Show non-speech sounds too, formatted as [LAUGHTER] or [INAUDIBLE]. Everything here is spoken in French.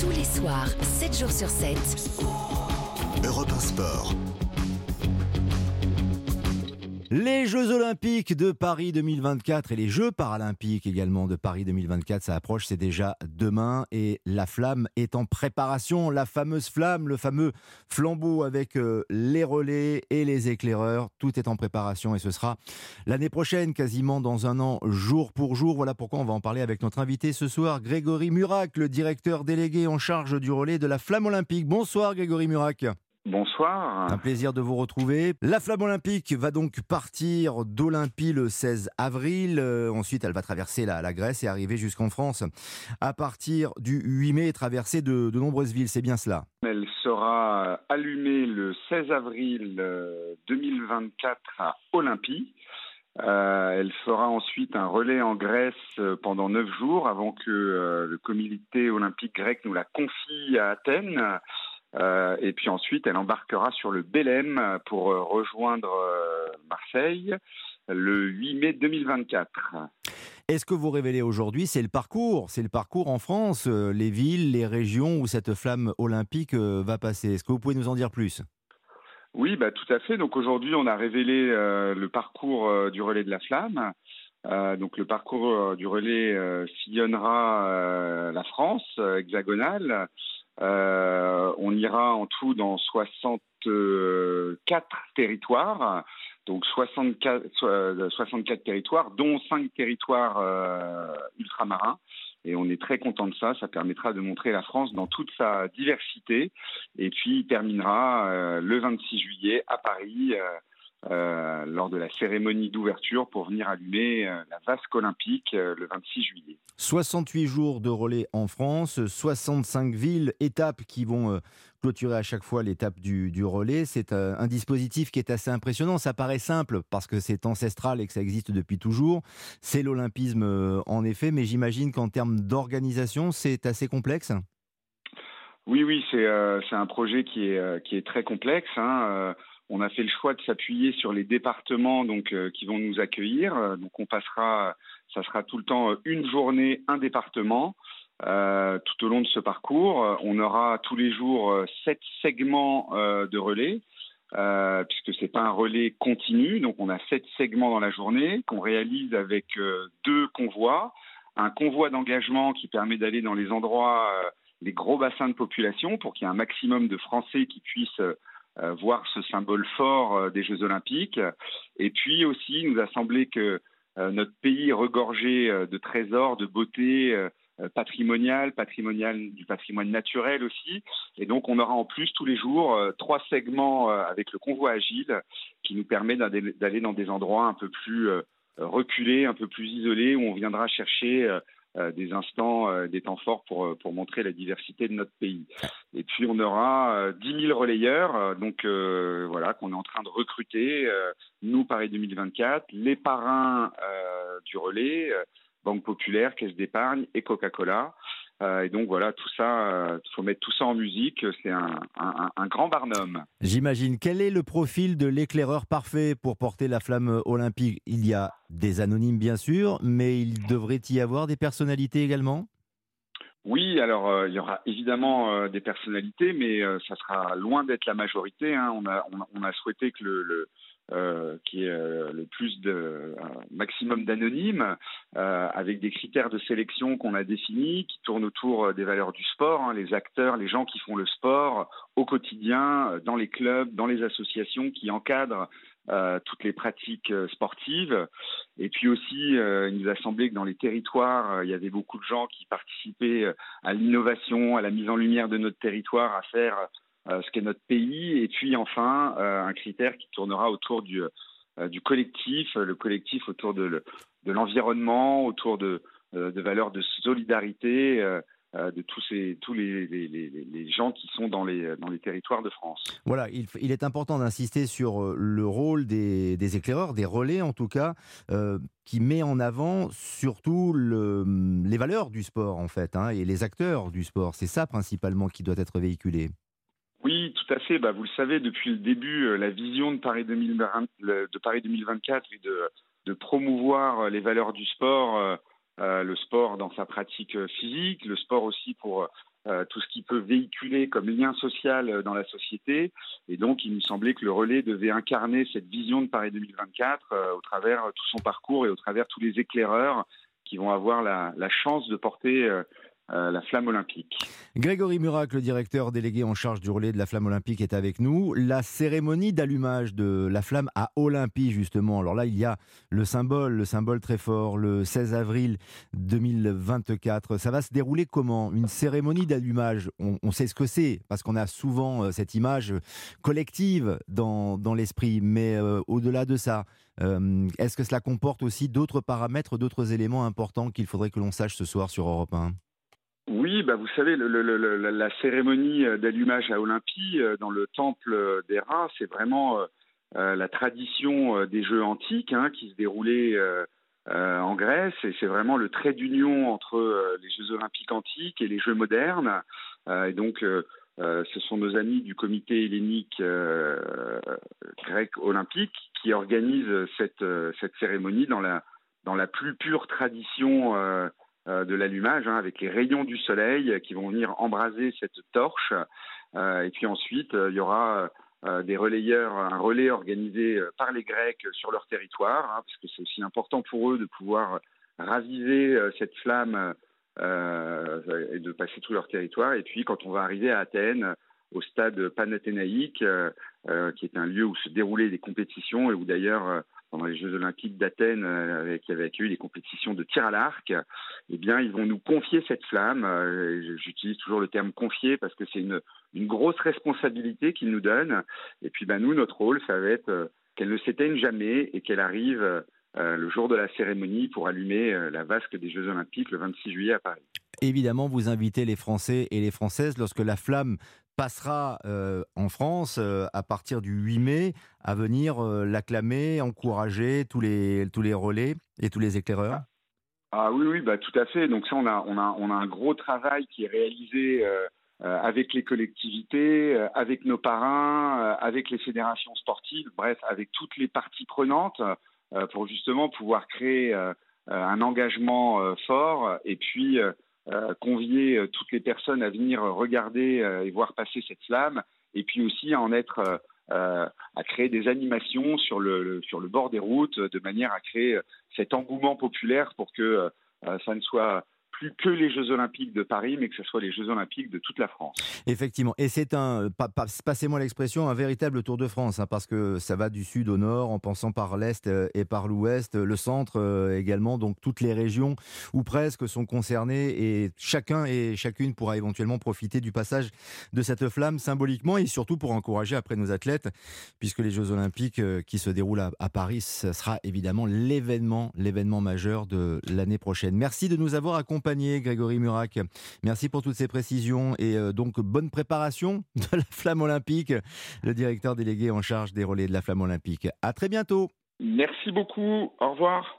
Tous les soirs, 7 jours sur 7. Europe 1 Sport. Les Jeux Olympiques de Paris 2024 et les Jeux Paralympiques également de Paris 2024, ça approche, c'est déjà demain et la flamme est en préparation, la fameuse flamme, le fameux flambeau avec euh, les relais et les éclaireurs, tout est en préparation et ce sera l'année prochaine, quasiment dans un an, jour pour jour. Voilà pourquoi on va en parler avec notre invité ce soir, Grégory Murac, le directeur délégué en charge du relais de la flamme olympique. Bonsoir Grégory Murac. Bonsoir. Un plaisir de vous retrouver. La flamme olympique va donc partir d'Olympie le 16 avril. Euh, ensuite, elle va traverser la, la Grèce et arriver jusqu'en France à partir du 8 mai et traverser de, de nombreuses villes. C'est bien cela Elle sera allumée le 16 avril euh, 2024 à Olympie. Euh, elle fera ensuite un relais en Grèce euh, pendant neuf jours avant que euh, le comité olympique grec nous la confie à Athènes. Euh, et puis ensuite, elle embarquera sur le Belém pour euh, rejoindre euh, Marseille le 8 mai 2024. Et ce que vous révélez aujourd'hui, c'est le parcours. C'est le parcours en France, les villes, les régions où cette flamme olympique va passer? Est-ce que vous pouvez nous en dire plus? Oui, bah, tout à fait. Donc aujourd'hui, on a révélé euh, le parcours euh, du relais de la flamme. Euh, donc le parcours du relais sillonnera la France hexagonale. Euh, on ira en tout dans 64 territoires, donc 64, so- euh, 64 territoires, dont 5 territoires euh, ultramarins. Et on est très content de ça. Ça permettra de montrer la France dans toute sa diversité. Et puis il terminera euh, le 26 juillet à Paris. Euh, lors de la cérémonie d'ouverture pour venir allumer euh, la vasque olympique euh, le 26 juillet. 68 jours de relais en France, 65 villes, étapes qui vont clôturer à chaque fois l'étape du, du relais. C'est un dispositif qui est assez impressionnant. Ça paraît simple parce que c'est ancestral et que ça existe depuis toujours. C'est l'olympisme en effet, mais j'imagine qu'en termes d'organisation, c'est assez complexe. Oui, oui, c'est un projet qui est, qui est très complexe. hein. On a fait le choix de s'appuyer sur les départements donc, euh, qui vont nous accueillir. Euh, Donc on passera, ça sera tout le temps euh, une journée, un département. tout au long de ce parcours, on aura tous les jours sept segments de relais, puisque c'est pas un relais continu. Donc on a sept segments dans la journée qu'on réalise avec deux convois, un convoi d'engagement qui permet d'aller dans les endroits les gros bassins de population pour qu'il y ait un maximum de Français qui puissent voir ce symbole fort euh, des Jeux Olympiques. Et puis aussi, il nous a semblé que euh, notre pays regorgé euh, de trésors, de beauté euh, euh, patrimoniale, patrimoniale du patrimoine naturel aussi. Et donc, on aura en plus tous les jours euh, trois segments euh, avec le convoi agile qui nous permet d'aller dans des endroits un peu plus euh, reculés, un peu plus isolés, où on viendra chercher euh, euh, des instants, euh, des temps forts pour, euh, pour montrer la diversité de notre pays. Et puis on aura euh, 10 000 relayeurs, euh, donc euh, voilà, qu'on est en train de recruter, euh, nous Paris 2024, les parrains euh, du relais, euh, Banque Populaire, Caisse d'épargne et Coca-Cola. Euh, et donc voilà, tout ça, il faut mettre tout ça en musique, c'est un, un, un grand barnum. J'imagine. Quel est le profil de l'éclaireur parfait pour porter la flamme olympique? Il y a des anonymes, bien sûr, mais il devrait y avoir des personnalités également? Oui, alors euh, il y aura évidemment euh, des personnalités, mais euh, ça sera loin d'être la majorité. hein. On, a, on, a- on a souhaité que le, le euh, qui est euh, le plus de un maximum d'anonymes, euh, avec des critères de sélection qu'on a définis, qui tournent autour des valeurs du sport, hein, les acteurs, les gens qui font le sport au quotidien, dans les clubs, dans les associations qui encadrent toutes les pratiques sportives. Et puis aussi, il nous a semblé que dans les territoires, il y avait beaucoup de gens qui participaient à l'innovation, à la mise en lumière de notre territoire, à faire ce qu'est notre pays. Et puis enfin, euh, un critère qui tournera autour du, euh, collectif, euh, le collectif autour de, le- de l'environnement, autour de, euh, valeurs de solidarité. euh, euh, de tous, ces, tous les, gens qui sont dans les, territoires de France. Voilà, il, est important d'insister sur euh, le rôle des, éclaireurs, des relais en tout cas, euh, qui met en avant surtout le, les valeurs du sport en fait, hein, et les acteurs du sport. C'est ça principalement qui doit être véhiculé. Oui, tout à fait. Bah, vous le savez, depuis le début, euh, la vision de Paris, 2020 le- de Paris 2024 est de, de promouvoir euh, les valeurs du sport, euh, le sport dans sa pratique physique, le sport aussi pour tout ce qui peut véhiculer comme lien social dans la société. Et donc, il nous semblait que le relais devait incarner cette vision de Paris 2024 au travers tout son parcours et au travers tous les éclaireurs qui vont avoir la, la chance de porter euh, la flamme olympique. Grégory Murac, le directeur délégué en charge du relais de la flamme olympique, est avec nous. La cérémonie d'allumage de la flamme à Olympie, justement. Alors là, il y a le symbole, le symbole très fort, le 16 avril 2024. Ça va se dérouler comment? Une cérémonie d'allumage, on, sait ce que c'est, parce qu'on a souvent euh, cette image collective dans, l'esprit, mais euh, au-delà de ça, est-ce que cela comporte aussi d'autres paramètres, d'autres éléments importants qu'il faudrait que l'on sache ce soir sur Europe 1 oui, bah vous savez, la cérémonie d'allumage à Olympie, euh, dans le temple des rats, c'est vraiment euh, euh, la tradition des Jeux antiques hein, qui se déroulaient en Grèce, et c'est vraiment le trait d'union entre les Jeux olympiques antiques et les Jeux modernes. et donc, ce sont nos amis du comité hellénique grec olympique qui organisent cette, cette cérémonie dans la, dans la plus pure tradition euh, de l'allumage, hein, avec les rayons du soleil qui vont venir embraser cette torche. Euh, et puis ensuite, euh, il y aura des relayeurs, un relais organisé par les Grecs sur leur territoire, hein, parce que c'est aussi important pour eux de pouvoir raviver cette flamme et de passer tout leur territoire. Et puis, quand on va arriver à Athènes, au stade panathénaïque, qui est un lieu où se déroulaient des compétitions et où d'ailleurs pendant les Jeux Olympiques d'Athènes, euh, qui avaient accueilli les compétitions de tir à l'arc, eh bien, ils vont nous confier cette flamme. Euh, j'utilise toujours le terme confier parce que c'est une, une grosse responsabilité qu'ils nous donnent. Et puis, ben, nous, notre rôle, ça va être euh, qu'elle ne s'éteigne jamais et qu'elle arrive le jour de la cérémonie pour allumer la vasque des Jeux Olympiques le 26 juillet à Paris. Évidemment, vous invitez les Français et les Françaises lorsque la flamme passera euh, en France euh, à partir du 8 mai à venir euh, l'acclamer, encourager tous les, tous les relais et tous les éclaireurs ah, oui, oui, bah, tout à fait. Donc ça, on a, on a, on a un gros travail qui est réalisé avec les collectivités, avec nos parrains, avec les fédérations sportives, bref, avec toutes les parties prenantes pour justement pouvoir créer un engagement fort et puis convier euh, toutes les personnes à venir regarder euh, et voir passer cette flamme, et puis aussi à en être à créer des animations sur le, sur le bord des routes de manière à créer cet engouement populaire pour que ça ne soit plus que les Jeux Olympiques de Paris, mais que ce soit les Jeux Olympiques de toute la France. Effectivement. Et c'est un, passez-moi l'expression, un véritable Tour de France, hein, parce que ça va du sud au nord, en passant par l'est euh, et par l'ouest, le centre euh, également. Donc toutes les régions, ou presque, sont concernées et chacun et chacune pourra éventuellement profiter du passage de cette flamme symboliquement et surtout pour encourager après nos athlètes, puisque les Jeux Olympiques euh, qui se déroulent à, à Paris, ce sera évidemment l'événement, l'événement majeur de l'année prochaine. Merci de nous avoir accompagnés Grégory Murac. Merci pour toutes ces précisions et euh, donc bonne préparation [LAUGHS] de la flamme olympique, le directeur délégué en charge des relais de la flamme olympique. À très bientôt. Merci beaucoup. Au revoir.